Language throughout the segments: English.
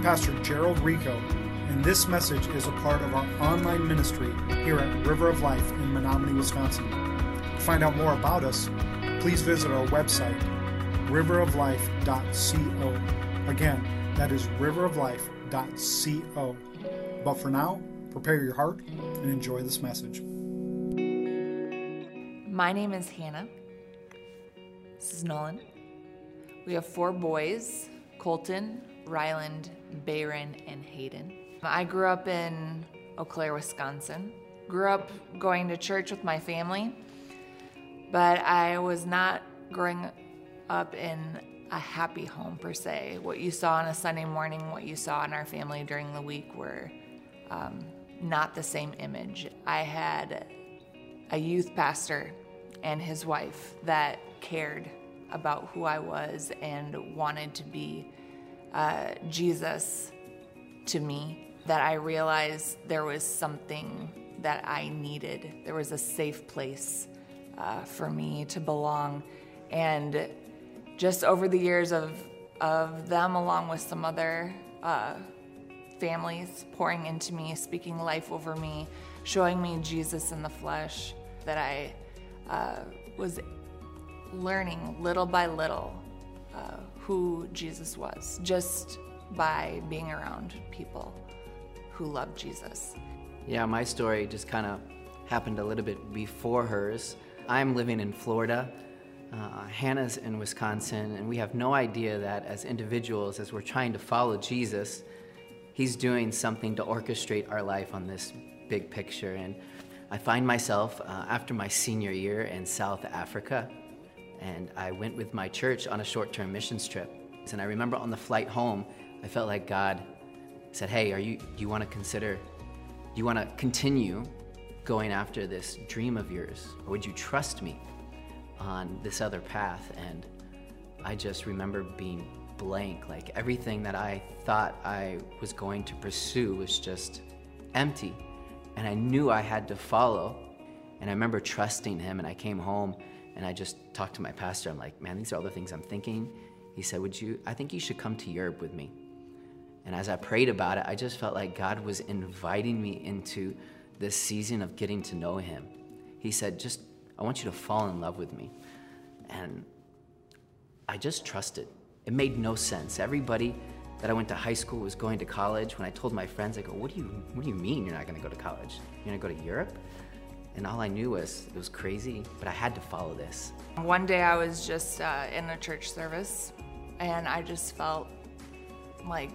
I'm Pastor Gerald Rico, and this message is a part of our online ministry here at River of Life in Menomonie, Wisconsin. To find out more about us, please visit our website, riveroflife.co. Again, that is riveroflife.co. But for now, prepare your heart and enjoy this message. My name is Hannah. This is Nolan. We have four boys Colton, Ryland, Bayron, and Hayden. I grew up in Eau Claire, Wisconsin. Grew up going to church with my family, but I was not growing up in a happy home per se. What you saw on a Sunday morning, what you saw in our family during the week were um, not the same image. I had a youth pastor and his wife that cared about who I was and wanted to be uh, Jesus to me, that I realized there was something that I needed. There was a safe place uh, for me to belong. And just over the years of, of them, along with some other uh, families pouring into me, speaking life over me, showing me Jesus in the flesh, that I uh, was learning little by little uh, who Jesus was just by being around people who loved Jesus. Yeah, my story just kind of happened a little bit before hers. I'm living in Florida. Uh, Hannah's in Wisconsin, and we have no idea that as individuals, as we're trying to follow Jesus, He's doing something to orchestrate our life on this big picture. And I find myself uh, after my senior year in South Africa, and I went with my church on a short term missions trip. And I remember on the flight home, I felt like God said, Hey, are you, do you want to consider, do you want to continue going after this dream of yours? Or would you trust me on this other path? And I just remember being blank. Like everything that I thought I was going to pursue was just empty. And I knew I had to follow. And I remember trusting him, and I came home and I just talked to my pastor. I'm like, man, these are all the things I'm thinking. He said, Would you, I think you should come to Europe with me. And as I prayed about it, I just felt like God was inviting me into this season of getting to know Him. He said, Just, I want you to fall in love with me. And I just trusted. It made no sense. Everybody that I went to high school was going to college. When I told my friends, I go, What do you, what do you mean you're not going to go to college? You're going to go to Europe? And all I knew was it was crazy, but I had to follow this. One day I was just uh, in a church service and I just felt like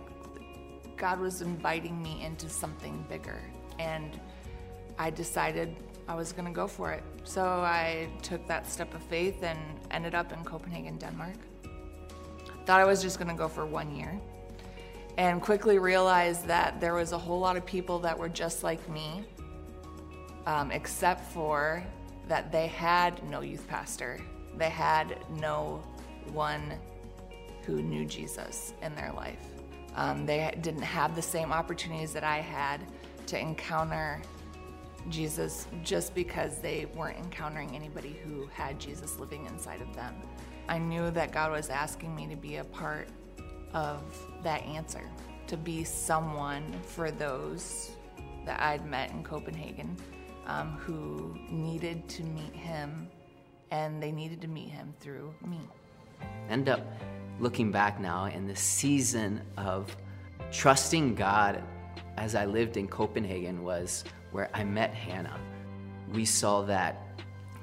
God was inviting me into something bigger. And I decided I was going to go for it. So I took that step of faith and ended up in Copenhagen, Denmark. Thought I was just going to go for one year. And quickly realized that there was a whole lot of people that were just like me um, except for that they had no youth pastor. They had no one who knew Jesus in their life. Um, they didn't have the same opportunities that I had to encounter Jesus just because they weren't encountering anybody who had Jesus living inside of them. I knew that God was asking me to be a part of that answer, to be someone for those that I'd met in Copenhagen um, who needed to meet him, and they needed to meet him through me. End up looking back now in the season of trusting God as I lived in Copenhagen was where I met Hannah. We saw that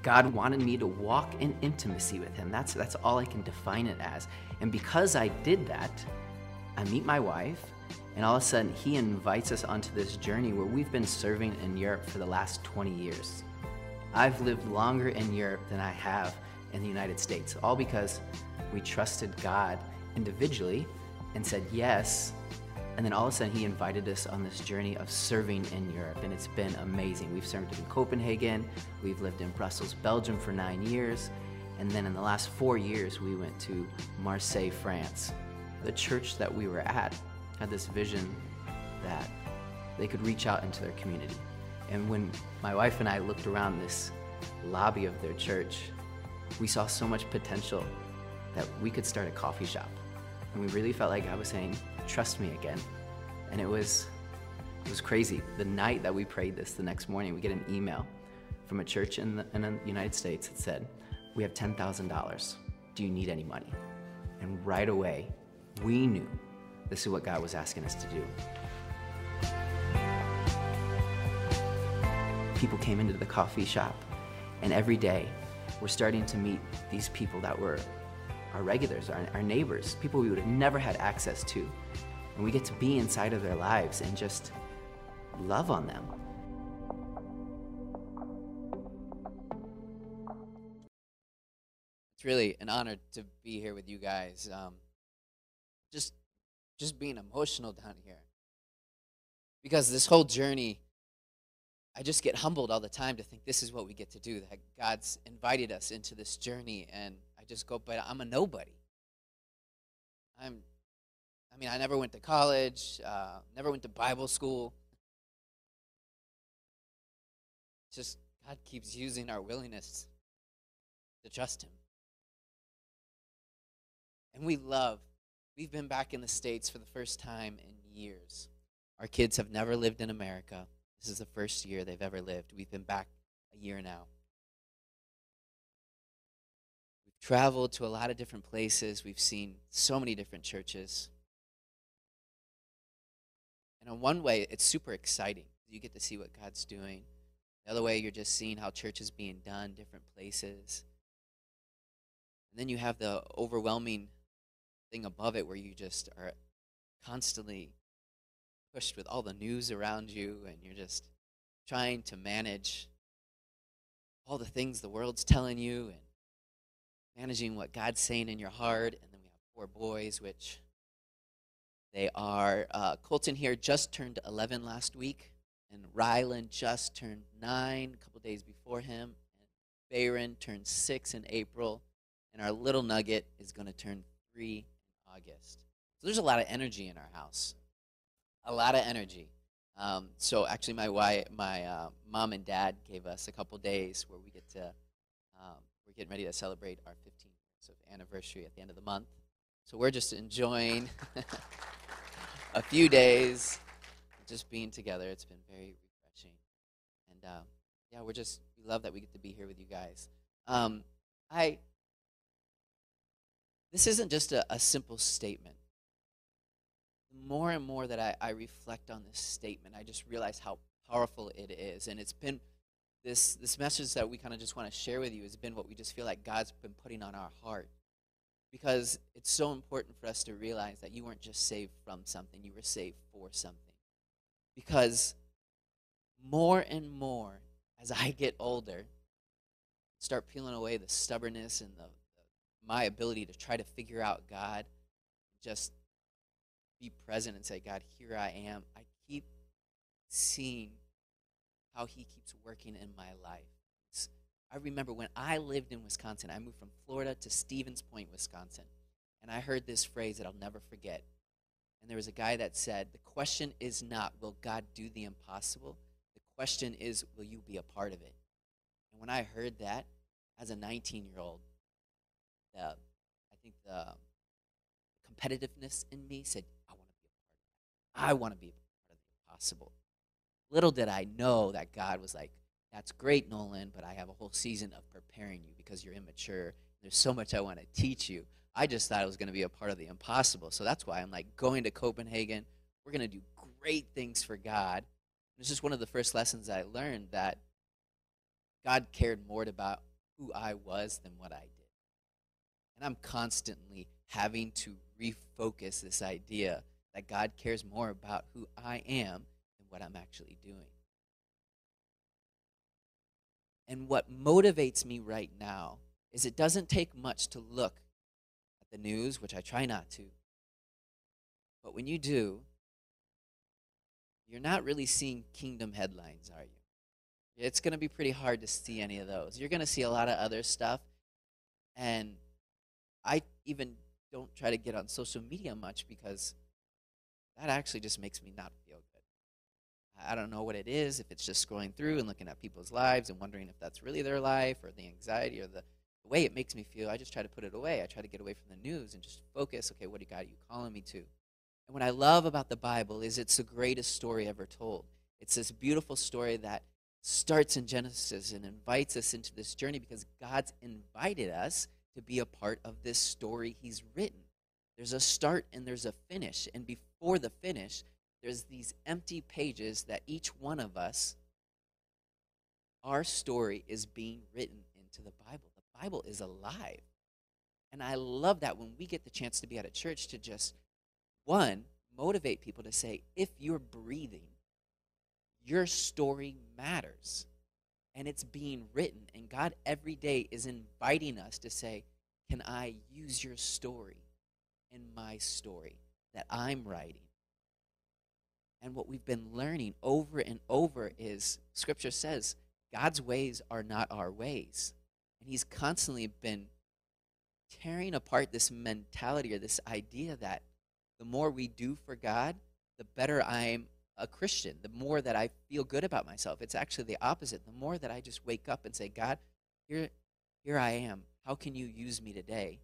God wanted me to walk in intimacy with Him. That's, that's all I can define it as. And because I did that, I meet my wife, and all of a sudden, he invites us onto this journey where we've been serving in Europe for the last 20 years. I've lived longer in Europe than I have in the United States, all because we trusted God individually and said yes. And then all of a sudden, he invited us on this journey of serving in Europe, and it's been amazing. We've served in Copenhagen, we've lived in Brussels, Belgium for nine years, and then in the last four years, we went to Marseille, France. The church that we were at had this vision that they could reach out into their community. And when my wife and I looked around this lobby of their church, we saw so much potential that we could start a coffee shop. And we really felt like God was saying, trust me again. And it was, it was crazy. The night that we prayed this, the next morning, we get an email from a church in the, in the United States that said, we have $10,000. Do you need any money? And right away, we knew this is what God was asking us to do. People came into the coffee shop, and every day we're starting to meet these people that were our regulars, our, our neighbors, people we would have never had access to. And we get to be inside of their lives and just love on them. It's really an honor to be here with you guys. Um, just, just being emotional down here, because this whole journey, I just get humbled all the time to think this is what we get to do. That God's invited us into this journey, and I just go, but I'm a nobody. I'm, I mean, I never went to college, uh, never went to Bible school. Just God keeps using our willingness to trust Him. And we love, we've been back in the States for the first time in years. Our kids have never lived in America. This is the first year they've ever lived. We've been back a year now. We've traveled to a lot of different places. We've seen so many different churches. And in one way, it's super exciting. You get to see what God's doing. The other way, you're just seeing how church is being done, different places. And then you have the overwhelming thing above it where you just are constantly pushed with all the news around you and you're just trying to manage all the things the world's telling you and managing what God's saying in your heart. And then we have four boys, which they are. Uh, Colton here just turned 11 last week, and Rylan just turned nine a couple days before him, and Bayron turned six in April, and our little nugget is going to turn three August. So there's a lot of energy in our house, a lot of energy. Um, so actually, my wife, my uh, mom and dad gave us a couple days where we get to. Um, we're getting ready to celebrate our 15th of anniversary at the end of the month. So we're just enjoying a few days, just being together. It's been very refreshing, and um, yeah, we're just we love that we get to be here with you guys. Um, I this isn't just a, a simple statement. The more and more that I, I reflect on this statement, I just realize how powerful it is, and it's been this this message that we kind of just want to share with you has been what we just feel like God's been putting on our heart because it's so important for us to realize that you weren't just saved from something, you were saved for something. Because more and more as I get older, start peeling away the stubbornness and the, the my ability to try to figure out God, just be present and say, God, here I am. I keep seeing how He keeps working in my life. I remember when I lived in Wisconsin, I moved from Florida to Stevens Point, Wisconsin. And I heard this phrase that I'll never forget. And there was a guy that said, The question is not, will God do the impossible? The question is, will you be a part of it? And when I heard that as a 19 year old, the, I think the competitiveness in me said, I want to be a part of that. I want to be a part of the impossible. Little did I know that God was like, That's great, Nolan, but I have a whole season of preparing you because you're immature. There's so much I want to teach you. I just thought it was going to be a part of the impossible. So that's why I'm like going to Copenhagen. We're going to do great things for God. It's just one of the first lessons I learned that God cared more about who I was than what I did. And I'm constantly having to refocus this idea that God cares more about who I am than what I'm actually doing. And what motivates me right now is it doesn't take much to look at the news, which I try not to. But when you do, you're not really seeing kingdom headlines, are you? It's going to be pretty hard to see any of those. You're going to see a lot of other stuff. And I even don't try to get on social media much because that actually just makes me not feel good. I don't know what it is, if it's just scrolling through and looking at people's lives and wondering if that's really their life or the anxiety or the the way it makes me feel, I just try to put it away. I try to get away from the news and just focus. Okay, what do God are you calling me to? And what I love about the Bible is it's the greatest story ever told. It's this beautiful story that starts in Genesis and invites us into this journey because God's invited us to be a part of this story He's written. There's a start and there's a finish. And before the finish, there's these empty pages that each one of us, our story is being written into the Bible. The Bible is alive. And I love that when we get the chance to be at a church to just, one, motivate people to say, if you're breathing, your story matters. And it's being written. And God every day is inviting us to say, Can I use your story in my story that I'm writing? And what we've been learning over and over is Scripture says God's ways are not our ways. And He's constantly been tearing apart this mentality or this idea that the more we do for God, the better I'm a Christian, the more that I feel good about myself. It's actually the opposite. The more that I just wake up and say, God, here, here I am. How can you use me today?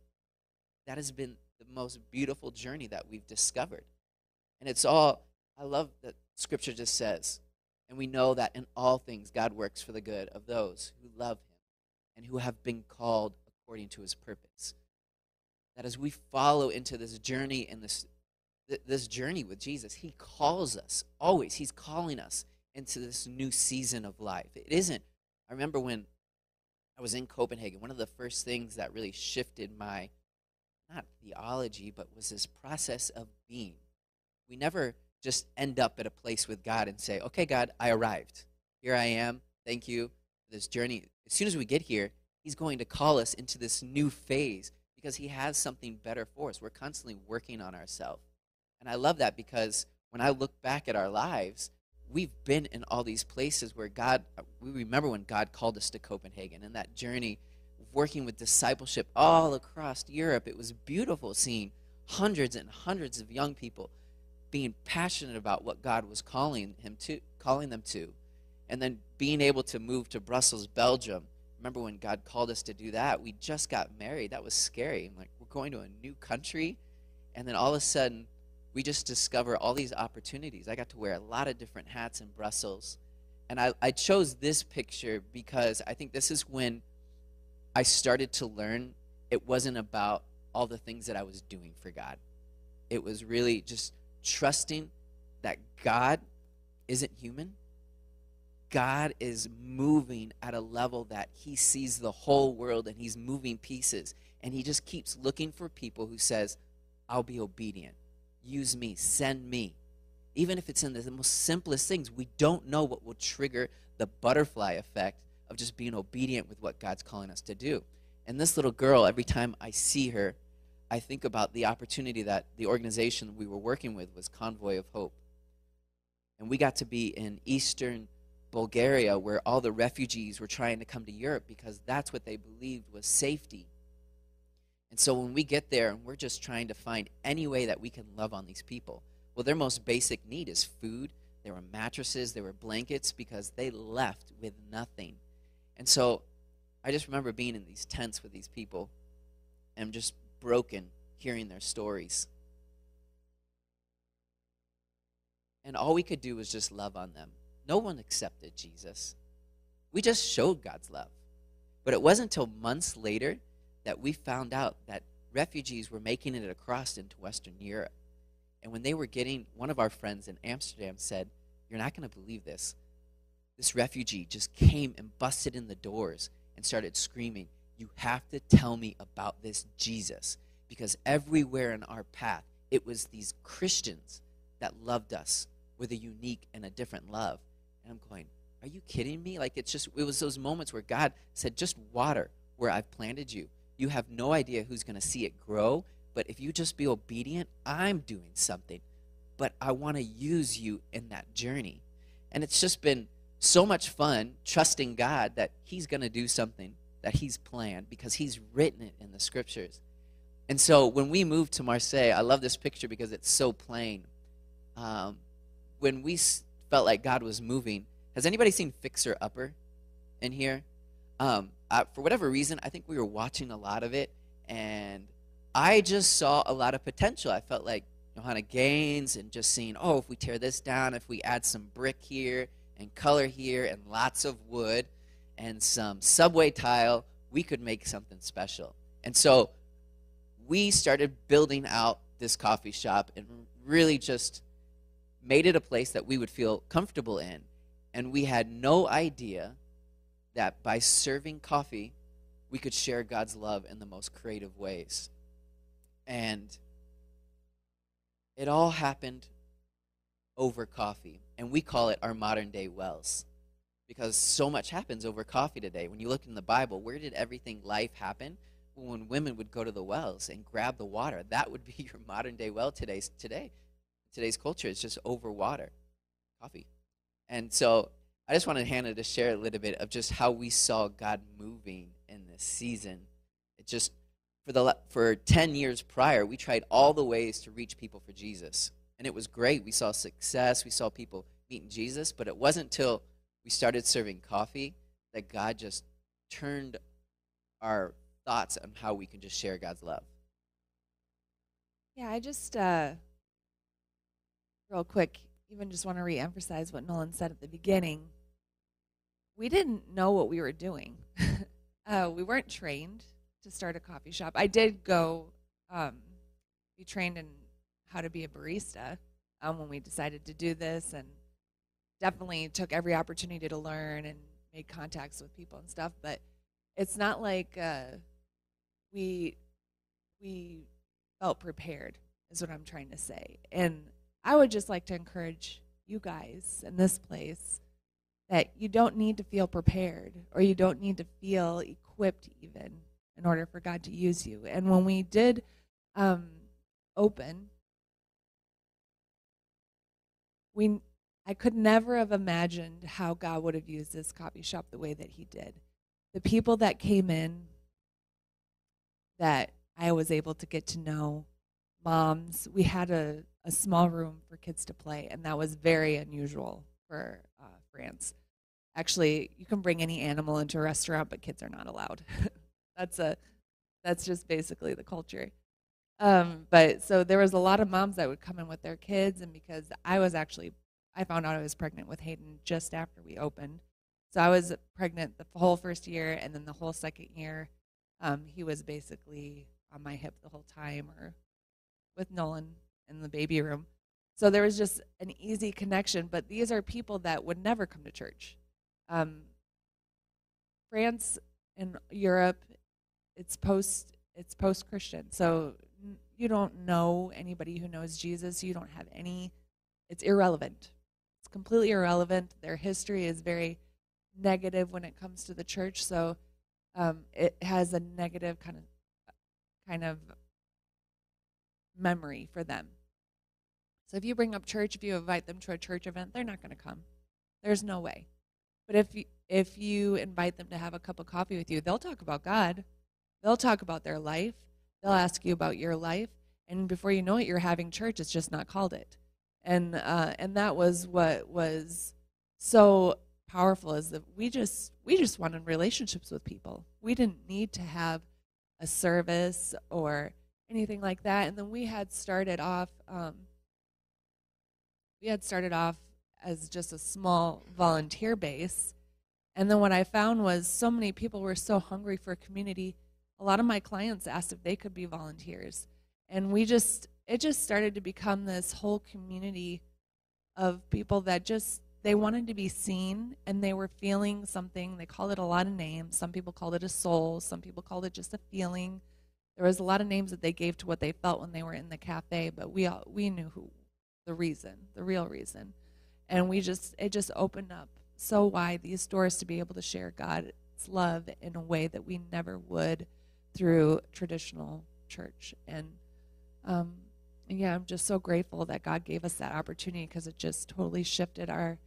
That has been the most beautiful journey that we've discovered. And it's all, I love that scripture just says, and we know that in all things God works for the good of those who love him and who have been called according to his purpose. That as we follow into this journey and this this journey with Jesus, he calls us always. He's calling us into this new season of life. It isn't. I remember when I was in Copenhagen, one of the first things that really shifted my not theology, but was this process of being. We never just end up at a place with God and say, "Okay, God, I arrived. Here I am. Thank you for this journey." As soon as we get here, he's going to call us into this new phase because he has something better for us. We're constantly working on ourselves and I love that because when I look back at our lives, we've been in all these places where God, we remember when God called us to Copenhagen and that journey working with discipleship all across Europe. It was beautiful seeing hundreds and hundreds of young people being passionate about what God was calling him to, calling them to. And then being able to move to Brussels, Belgium. Remember when God called us to do that? We just got married. That was scary. Like, we're going to a new country. And then all of a sudden, we just discover all these opportunities. I got to wear a lot of different hats in Brussels. And I, I chose this picture because I think this is when I started to learn it wasn't about all the things that I was doing for God. It was really just trusting that God isn't human. God is moving at a level that he sees the whole world and he's moving pieces and he just keeps looking for people who says, "I'll be obedient." Use me, send me. Even if it's in the most simplest things, we don't know what will trigger the butterfly effect of just being obedient with what God's calling us to do. And this little girl, every time I see her, I think about the opportunity that the organization we were working with was Convoy of Hope. And we got to be in eastern Bulgaria where all the refugees were trying to come to Europe because that's what they believed was safety and so when we get there and we're just trying to find any way that we can love on these people, well, their most basic need is food. There were mattresses, there were blankets because they left with nothing. And so I just remember being in these tents with these people and just broken hearing their stories. And all we could do was just love on them. No one accepted Jesus. We just showed God's love. But it wasn't until months later that we found out that refugees were making it across into Western Europe. And when they were getting, one of our friends in Amsterdam said, You're not going to believe this. This refugee just came and busted in the doors and started screaming, You have to tell me about this Jesus. Because everywhere in our path, it was these Christians that loved us with a unique and a different love. And I'm going, Are you kidding me? Like, it's just, it was those moments where God said, Just water where I've planted you you have no idea who's going to see it grow. But if you just be obedient, I'm doing something. But I want to use you in that journey. And it's just been so much fun trusting God that He's going to do something that He's planned because He's written it in the scriptures. And so when we moved to Marseille, I love this picture because it's so plain. Um, when we felt like God was moving, has anybody seen Fixer Upper in here? Um, I, for whatever reason, I think we were watching a lot of it, and I just saw a lot of potential. I felt like Joanna Gaines and just seeing, oh, if we tear this down, if we add some brick here and color here and lots of wood and some subway tile, we could make something special. And so we started building out this coffee shop and really just made it a place that we would feel comfortable in. And we had no idea that by serving coffee, we could share God's love in the most creative ways. And it all happened over coffee. And we call it our modern day wells because so much happens over coffee today. When you look in the Bible, where did everything life happen? When women would go to the wells and grab the water, that would be your modern day well today's today. Today's culture is just over water, coffee. And so I just wanted Hannah to share a little bit of just how we saw God moving in this season. It just for the for 10 years prior, we tried all the ways to reach people for Jesus. And it was great. We saw success, we saw people meeting Jesus, but it wasn't until we started serving coffee that God just turned our thoughts on how we can just share God's love. Yeah, I just uh real quick even just want to re-emphasize what Nolan said at the beginning we didn't know what we were doing. uh, we weren't trained to start a coffee shop. I did go um, be trained in how to be a barista um, when we decided to do this, and definitely took every opportunity to learn and make contacts with people and stuff. But it's not like uh, we we felt prepared, is what I'm trying to say. And I would just like to encourage you guys in this place that you don't need to feel prepared or you don't need to feel equipped even in order for God to use you. And when we did um, open, we I could never have imagined how God would have used this coffee shop the way that He did. The people that came in that I was able to get to know, moms, we had a, a small room for kids to play, and that was very unusual for uh, Actually, you can bring any animal into a restaurant, but kids are not allowed. that's a that's just basically the culture. Um, but so there was a lot of moms that would come in with their kids, and because I was actually, I found out I was pregnant with Hayden just after we opened. So I was pregnant the whole first year, and then the whole second year, um, he was basically on my hip the whole time, or with Nolan in the baby room. So there was just an easy connection. But these are people that would never come to church. Um, France and Europe, it's post it's post Christian. So you don't know anybody who knows Jesus. You don't have any. It's irrelevant. It's completely irrelevant. Their history is very negative when it comes to the church. So um, it has a negative kind of kind of memory for them. So if you bring up church, if you invite them to a church event, they're not going to come. There's no way. But if you, if you invite them to have a cup of coffee with you, they'll talk about God. They'll talk about their life. They'll ask you about your life, and before you know it, you're having church. It's just not called it. And uh, and that was what was so powerful is that we just we just wanted relationships with people. We didn't need to have a service or anything like that. And then we had started off. Um, we had started off as just a small volunteer base. And then what I found was so many people were so hungry for community. A lot of my clients asked if they could be volunteers. And we just, it just started to become this whole community of people that just, they wanted to be seen and they were feeling something. They called it a lot of names. Some people called it a soul, some people called it just a feeling. There was a lot of names that they gave to what they felt when they were in the cafe, but we all, we knew who the reason, the real reason and we just it just opened up so wide these doors to be able to share God's love in a way that we never would through traditional church and um, yeah I'm just so grateful that God gave us that opportunity because it just totally shifted our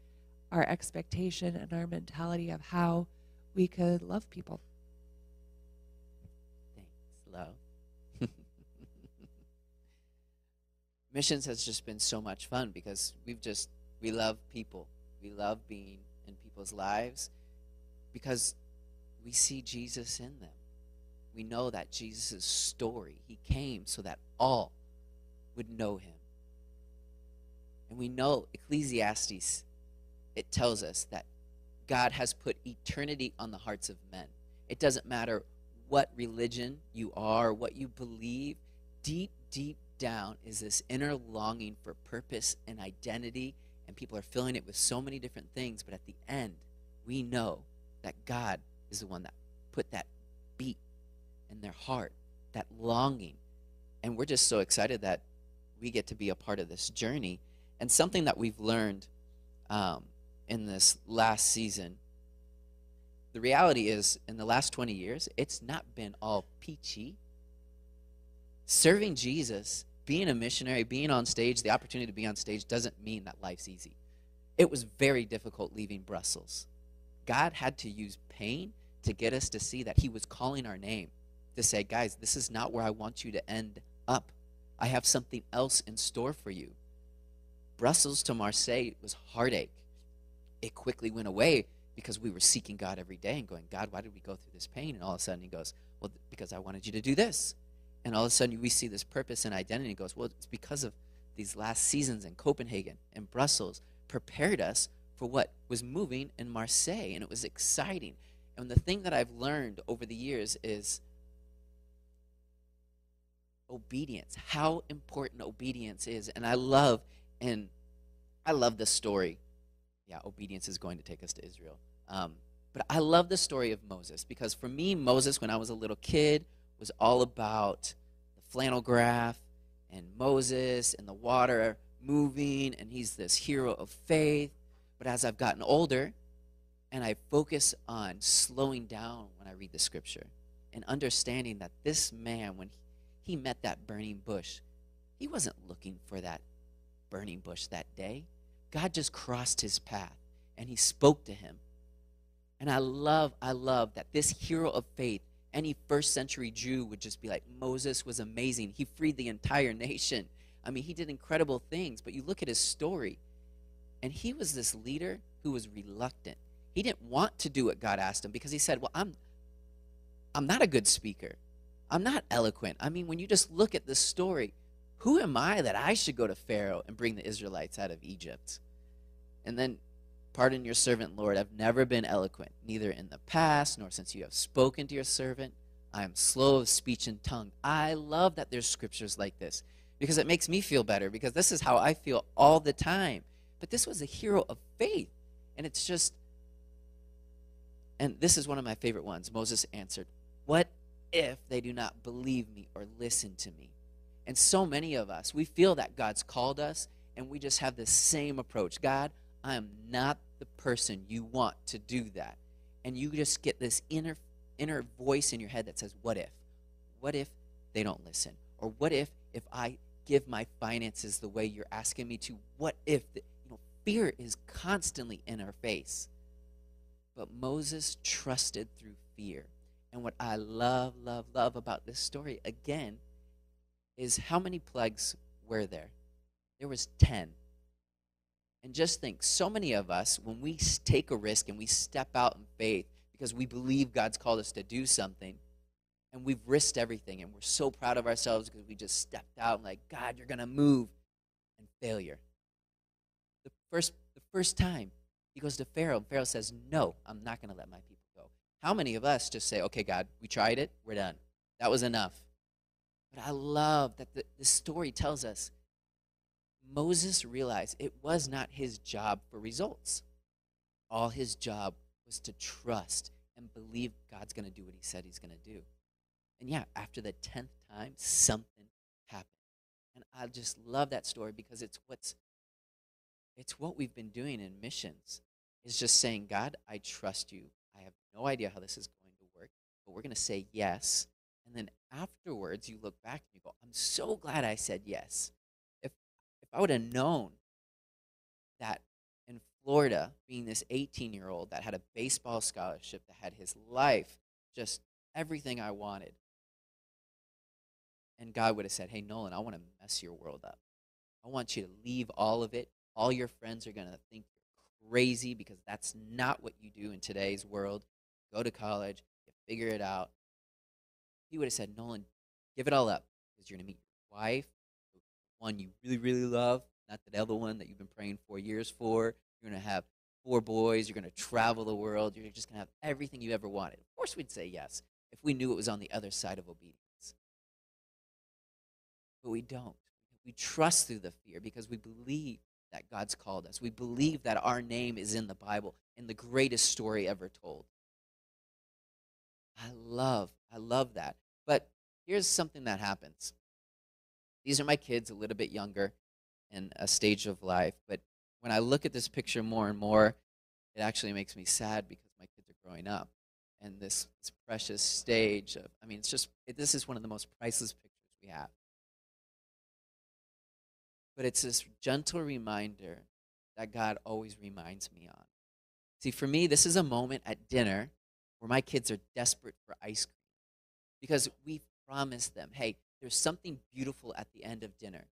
our expectation and our mentality of how we could love people. Thanks, love. Missions has just been so much fun because we've just we love people. We love being in people's lives because we see Jesus in them. We know that Jesus' story, he came so that all would know him. And we know Ecclesiastes, it tells us that God has put eternity on the hearts of men. It doesn't matter what religion you are, what you believe, deep, deep down is this inner longing for purpose and identity, and people are filling it with so many different things. But at the end, we know that God is the one that put that beat in their heart, that longing. And we're just so excited that we get to be a part of this journey. And something that we've learned um, in this last season the reality is, in the last 20 years, it's not been all peachy. Serving Jesus, being a missionary, being on stage, the opportunity to be on stage doesn't mean that life's easy. It was very difficult leaving Brussels. God had to use pain to get us to see that He was calling our name, to say, guys, this is not where I want you to end up. I have something else in store for you. Brussels to Marseille was heartache. It quickly went away because we were seeking God every day and going, God, why did we go through this pain? And all of a sudden he goes, Well, because I wanted you to do this. And all of a sudden we see this purpose and identity. He goes, Well, it's because of these last seasons in Copenhagen and Brussels prepared us for what was moving in Marseille. And it was exciting. And the thing that I've learned over the years is obedience, how important obedience is. And I love, and I love the story yeah, obedience is going to take us to Israel. Um, but I love the story of Moses because for me, Moses, when I was a little kid, was all about the flannel graph and Moses and the water moving, and he's this hero of faith. But as I've gotten older, and I focus on slowing down when I read the scripture and understanding that this man, when he met that burning bush, he wasn't looking for that burning bush that day. God just crossed his path and he spoke to him. And I love, I love that this hero of faith, any first century Jew would just be like, Moses was amazing. He freed the entire nation. I mean, he did incredible things, but you look at his story, and he was this leader who was reluctant. He didn't want to do what God asked him because he said, Well, I'm I'm not a good speaker. I'm not eloquent. I mean, when you just look at the story, who am I that I should go to Pharaoh and bring the Israelites out of Egypt? And then, pardon your servant, Lord, I've never been eloquent, neither in the past nor since you have spoken to your servant. I am slow of speech and tongue. I love that there's scriptures like this because it makes me feel better because this is how I feel all the time. But this was a hero of faith. And it's just, and this is one of my favorite ones. Moses answered, What if they do not believe me or listen to me? And so many of us, we feel that God's called us, and we just have the same approach God, I am not the person you want to do that. And you just get this inner, inner voice in your head that says, What if? What if they don't listen? Or what if, if I give my finances the way you're asking me to? What if? The, you know, fear is constantly in our face. But Moses trusted through fear. And what I love, love, love about this story, again, is how many plagues were there? There was 10. And just think, so many of us, when we take a risk and we step out in faith because we believe God's called us to do something, and we've risked everything, and we're so proud of ourselves because we just stepped out and like, God, you're going to move, and failure. The first, the first time he goes to Pharaoh, and Pharaoh says, No, I'm not going to let my people go. How many of us just say, Okay, God, we tried it, we're done. That was enough. But I love that the, the story tells us Moses realized it was not his job for results. All his job was to trust and believe God's going to do what he said he's going to do. And yeah, after the 10th time, something happened. And I just love that story because it's what's it's what we've been doing in missions. Is just saying, God, I trust you. I have no idea how this is going to work, but we're going to say yes and then afterwards you look back and you go, I'm so glad I said yes. If I would have known that in Florida, being this 18 year old that had a baseball scholarship, that had his life, just everything I wanted, and God would have said, Hey, Nolan, I want to mess your world up. I want you to leave all of it. All your friends are going to think you're crazy because that's not what you do in today's world. Go to college, you figure it out. He would have said, Nolan, give it all up because you're going to meet your wife, one you really, really love, not the other one that you've been praying for years for. You're going to have four boys. You're going to travel the world. You're just going to have everything you ever wanted. Of course, we'd say yes if we knew it was on the other side of obedience. But we don't. We trust through the fear because we believe that God's called us. We believe that our name is in the Bible, in the greatest story ever told. I love, I love that. But here's something that happens. These are my kids, a little bit younger in a stage of life. But when I look at this picture more and more, it actually makes me sad because my kids are growing up. And this, this precious stage of, I mean, it's just, it, this is one of the most priceless pictures we have. But it's this gentle reminder that God always reminds me on. See, for me, this is a moment at dinner where my kids are desperate for ice cream because we promised them, hey, there's something beautiful at the end of dinner.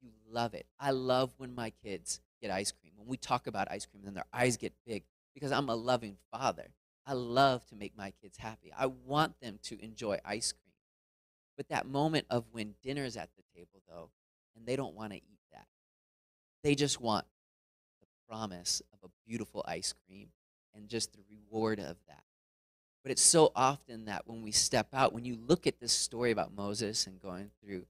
You love it. I love when my kids get ice cream. When we talk about ice cream, then their eyes get big because I'm a loving father. I love to make my kids happy. I want them to enjoy ice cream. But that moment of when dinner's at the table, though, and they don't want to eat that, they just want the promise of a beautiful ice cream and just the reward of that. But it's so often that when we step out, when you look at this story about Moses and going through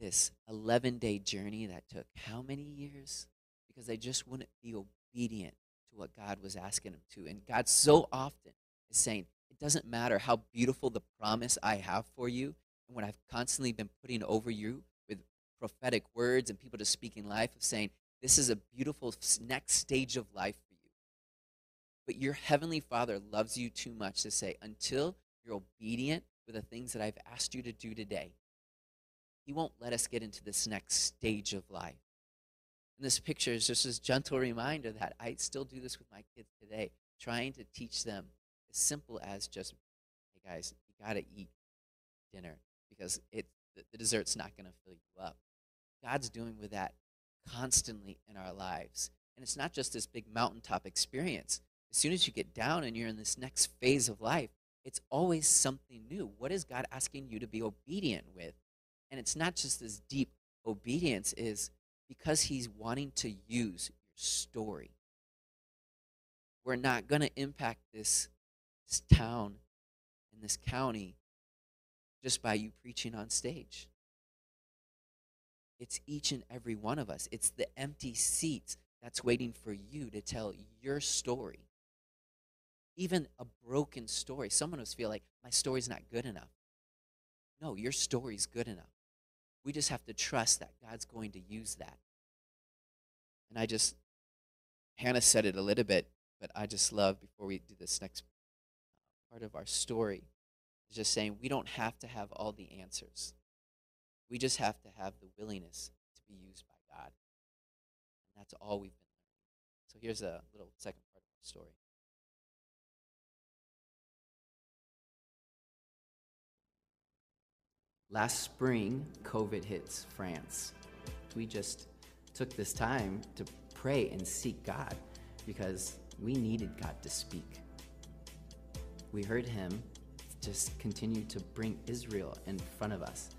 this 11 day journey that took how many years? Because they just wouldn't be obedient to what God was asking them to. And God so often is saying, it doesn't matter how beautiful the promise I have for you and what I've constantly been putting over you with prophetic words and people just speaking life of saying, this is a beautiful next stage of life. But your heavenly Father loves you too much to say, until you're obedient with the things that I've asked you to do today, he won't let us get into this next stage of life. And this picture is just this gentle reminder that I still do this with my kids today, trying to teach them as simple as just, hey guys, you got to eat dinner because it, the, the dessert's not going to fill you up. God's doing with that constantly in our lives. And it's not just this big mountaintop experience. As soon as you get down and you're in this next phase of life, it's always something new. What is God asking you to be obedient with? and it's not just this deep obedience is because he's wanting to use your story we're not going to impact this, this town and this county just by you preaching on stage it's each and every one of us it's the empty seats that's waiting for you to tell your story even a broken story someone will feel like my story's not good enough no your story's good enough we just have to trust that God's going to use that. And I just, Hannah said it a little bit, but I just love before we do this next part of our story, just saying we don't have to have all the answers. We just have to have the willingness to be used by God. And that's all we've been learning. So here's a little second part of the story. Last spring, COVID hits France. We just took this time to pray and seek God because we needed God to speak. We heard Him just continue to bring Israel in front of us.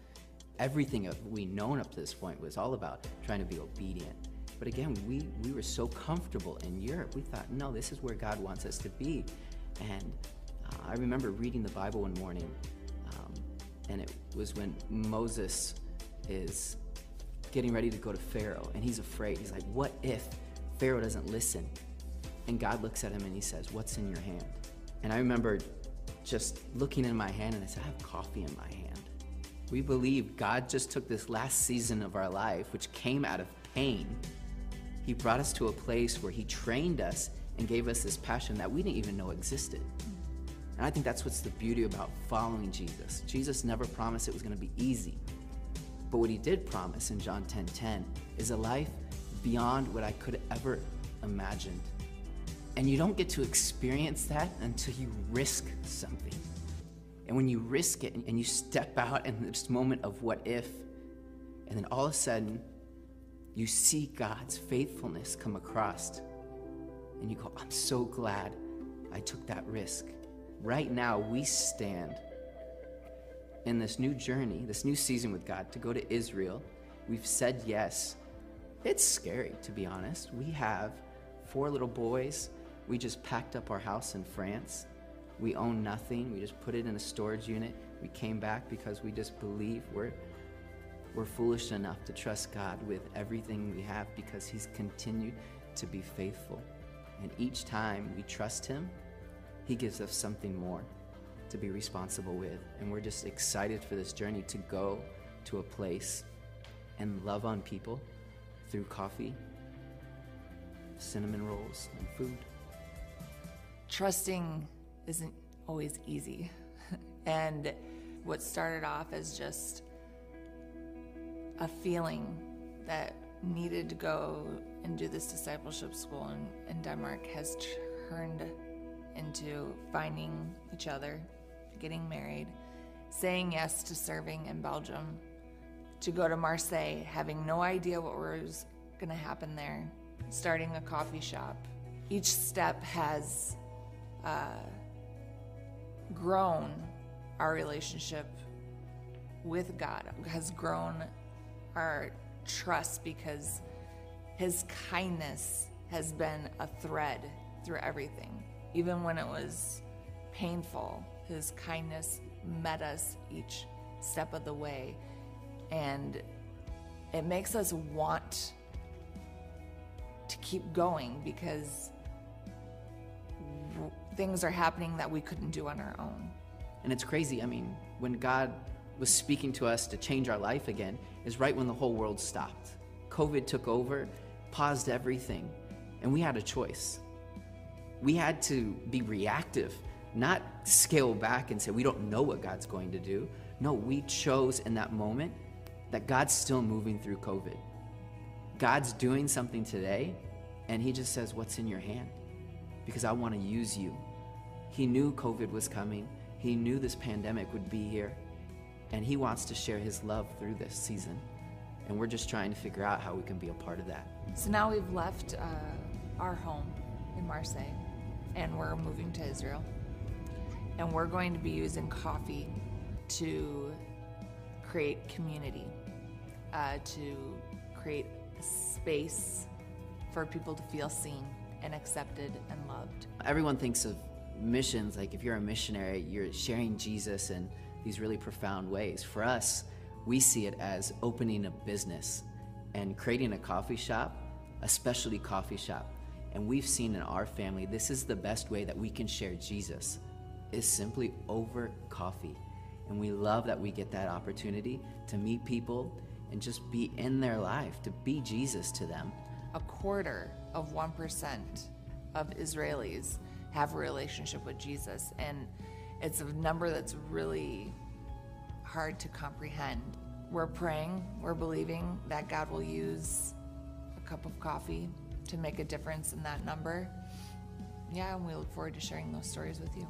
Everything we known up to this point was all about trying to be obedient. But again, we, we were so comfortable in Europe, we thought, no, this is where God wants us to be. And uh, I remember reading the Bible one morning and it was when Moses is getting ready to go to Pharaoh, and he's afraid. He's like, What if Pharaoh doesn't listen? And God looks at him and he says, What's in your hand? And I remember just looking in my hand and I said, I have coffee in my hand. We believe God just took this last season of our life, which came out of pain. He brought us to a place where He trained us and gave us this passion that we didn't even know existed. And I think that's what's the beauty about following Jesus. Jesus never promised it was going to be easy. But what he did promise in John 10:10 10, 10, is a life beyond what I could ever imagined. And you don't get to experience that until you risk something. And when you risk it and you step out in this moment of what if, and then all of a sudden you see God's faithfulness come across, and you go, I'm so glad I took that risk right now we stand in this new journey, this new season with God to go to Israel. We've said yes. It's scary, to be honest. We have four little boys. We just packed up our house in France. We own nothing. We just put it in a storage unit. We came back because we just believe we're we're foolish enough to trust God with everything we have because He's continued to be faithful. And each time we trust Him, He gives us something more to be responsible with. And we're just excited for this journey to go to a place and love on people through coffee, cinnamon rolls, and food. Trusting isn't always easy. and what started off as just a feeling that needed to go and do this discipleship school in, in Denmark has turned into finding each other, getting married, saying yes to serving in Belgium, to go to Marseille, having no idea what was going to happen there, starting a coffee shop. Each step has uh, grown our relationship with God, has grown our trust because his kindness has been a thread through everything. Even when it was painful, his kindness met us each step of the way. And it makes us want to keep going because things are happening that we couldn't do on our own. And it's crazy. I mean, when God was speaking to us to change our life again is right when the whole world stopped. COVID took over, paused everything, and we had a choice. We had to be reactive, not scale back and say, we don't know what God's going to do. No, we chose in that moment that God's still moving through COVID. God's doing something today, and He just says, What's in your hand? Because I want to use you. He knew COVID was coming, He knew this pandemic would be here. And He wants to share His love through this season. And we're just trying to figure out how we can be a part of that. So now we've left uh, our home in Marseille and we're moving to Israel. And we're going to be using coffee to create community, uh, to create a space for people to feel seen and accepted and loved. Everyone thinks of missions like if you're a missionary, you're sharing Jesus in these really profound ways. For us, we see it as opening a business and creating a coffee shop, a specialty coffee shop. And we've seen in our family, this is the best way that we can share Jesus, is simply over coffee. And we love that we get that opportunity to meet people and just be in their life, to be Jesus to them. A quarter of 1% of Israelis have a relationship with Jesus. And it's a number that's really hard to comprehend. We're praying, we're believing that God will use a cup of coffee to make a difference in that number. Yeah, and we look forward to sharing those stories with you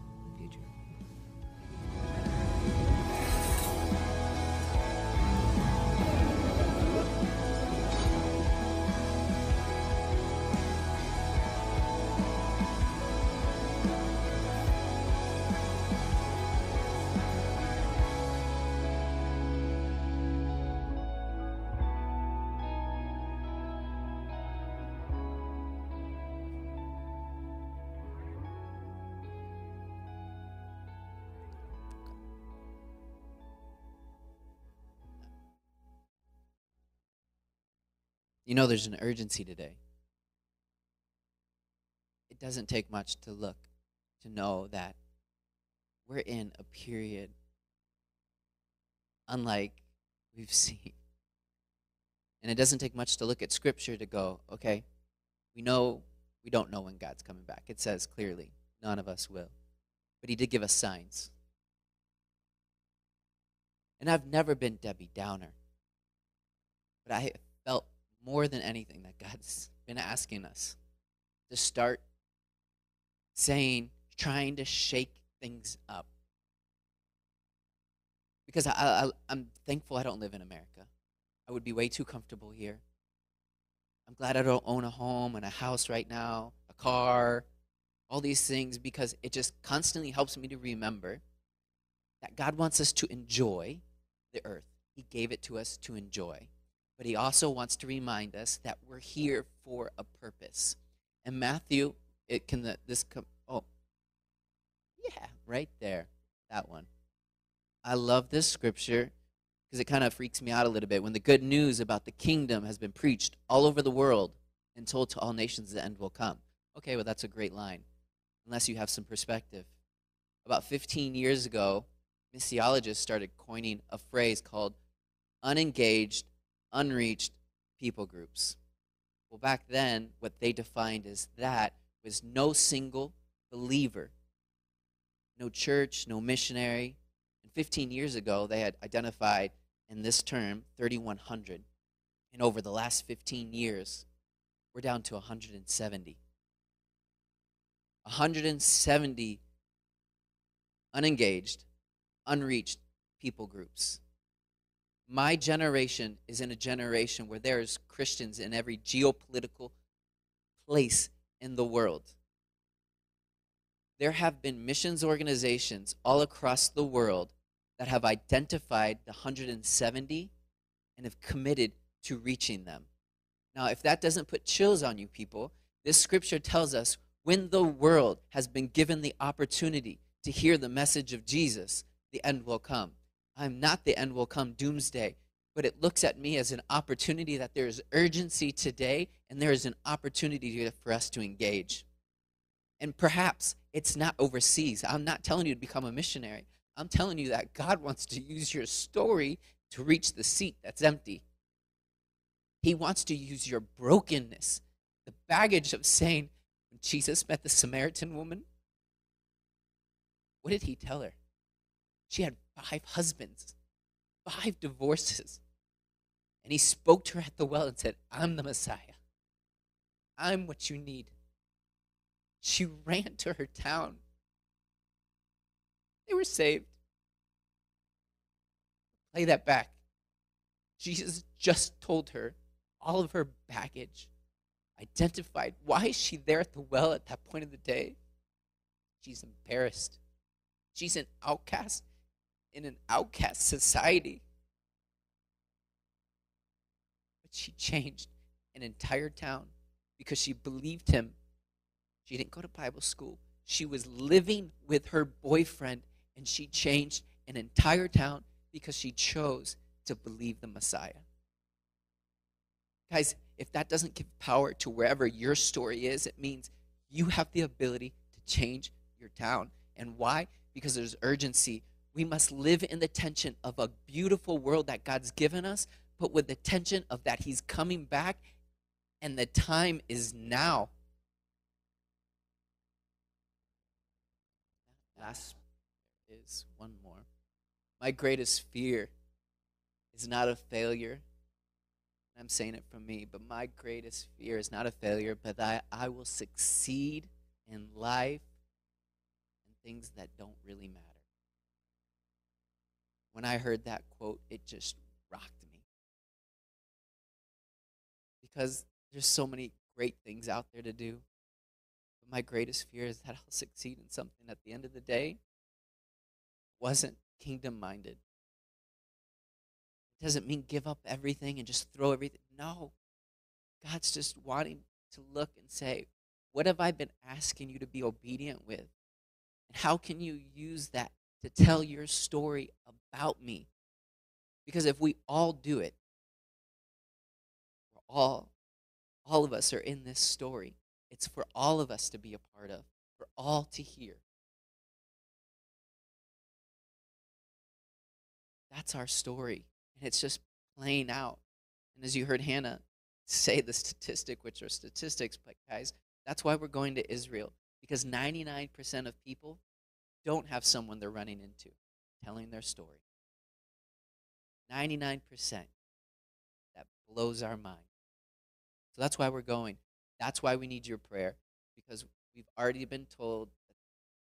You know, there's an urgency today. It doesn't take much to look to know that we're in a period unlike we've seen. And it doesn't take much to look at Scripture to go, okay, we know we don't know when God's coming back. It says clearly, none of us will. But He did give us signs. And I've never been Debbie Downer. But I felt more than anything that God's been asking us to start saying, trying to shake things up. Because I, I, am thankful I don't live in America. I would be way too comfortable here. I'm glad I don't own a home and a house right now, a car. all these things because it just constantly helps me to remember that God wants us to enjoy the earth. He gave it to us to enjoy. But He also wants to remind us that we're here for a purpose. And Matthew, it can uh, this come oh yeah, right there. That one. I love this scripture because it kind of freaks me out a little bit when the good news about the kingdom has been preached all over the world and told to all nations the end will come. Okay, well, that's a great line, unless you have some perspective. About 15 years ago, missiologists started coining a phrase called unengaged, unreached people groups. Well, back then, what they defined as that was no single believer, no church, no missionary, And 15 years ago, they had identified in this term 3,100. And over the last 15 years, we're down to 170. 170 unengaged, unreached people groups. My generation is in a generation where there's Christians in every geopolitical place in the world. There have been missions organizations all across the world that have identified the 170 and have committed to reaching them. Now, if that doesn't put chills on you people, this scripture tells us when the world has been given the opportunity to hear the message of Jesus, the end will come. I'm not the end will come doomsday, but it looks at me as an opportunity that there is urgency today and there is an opportunity for us to engage. And perhaps it's not overseas. I'm not telling you to become a missionary. I'm telling you that God wants to use your story to reach the seat that's empty. He wants to use your brokenness, the baggage of saying, when Jesus met the Samaritan woman, what did he tell her? She had five husbands, five divorces. And he spoke to her at the well and said, I'm the Messiah. I'm what you need. She ran to her town they were saved. Play that back. Jesus just told her all of her baggage, identified why is she there at the well at that point of the day? She's embarrassed. She's an outcast in an outcast society. But she changed an entire town because she believed him. She didn't go to Bible school. She was living with her boyfriend and she changed an entire town because she chose to believe the Messiah. Guys, if that doesn't give power to wherever your story is, it means you have the ability to change your town. And why? Because there's urgency. We must live in the tension of a beautiful world that God's given us, but with the tension of that He's coming back and the time is now. Last is one more. My greatest fear is not a failure. I'm saying it from me, but my greatest fear is not a failure, but that I will succeed in life and things that don't really matter. When I heard that quote, it just rocked me. Because there's so many great things out there to do. But my greatest fear is that I'll succeed in something at the end of the day wasn't kingdom minded. It doesn't mean give up everything and just throw everything. No. God's just wanting to look and say, What have I been asking you to be obedient with? And how can you use that to tell your story about me? Because if we all do it, all all of us are in this story. It's for all of us to be a part of, for all to hear. That's our story. And it's just playing out. And as you heard Hannah say the statistic, which are statistics, but guys, that's why we're going to Israel. Because 99% of people don't have someone they're running into telling their story. 99%. That blows our mind. So that's why we're going. That's why we need your prayer. Because we've already been told,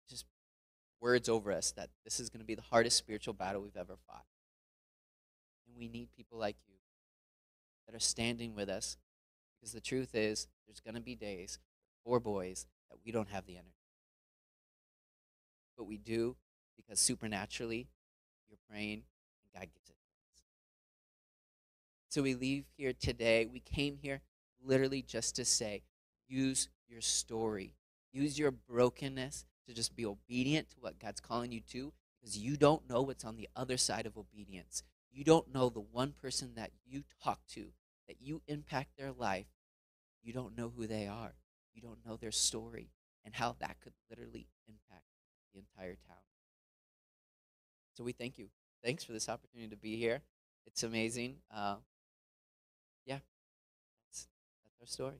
just words over us, that this is going to be the hardest spiritual battle we've ever fought. And we need people like you that are standing with us because the truth is, there's going to be days for boys that we don't have the energy. but we do because supernaturally you're praying and God gives it. So we leave here today. We came here literally just to say, use your story, use your brokenness to just be obedient to what God's calling you to because you don't know what's on the other side of obedience. You don't know the one person that you talk to, that you impact their life. You don't know who they are. You don't know their story and how that could literally impact the entire town. So we thank you. Thanks for this opportunity to be here. It's amazing. Uh, yeah, that's, that's our story.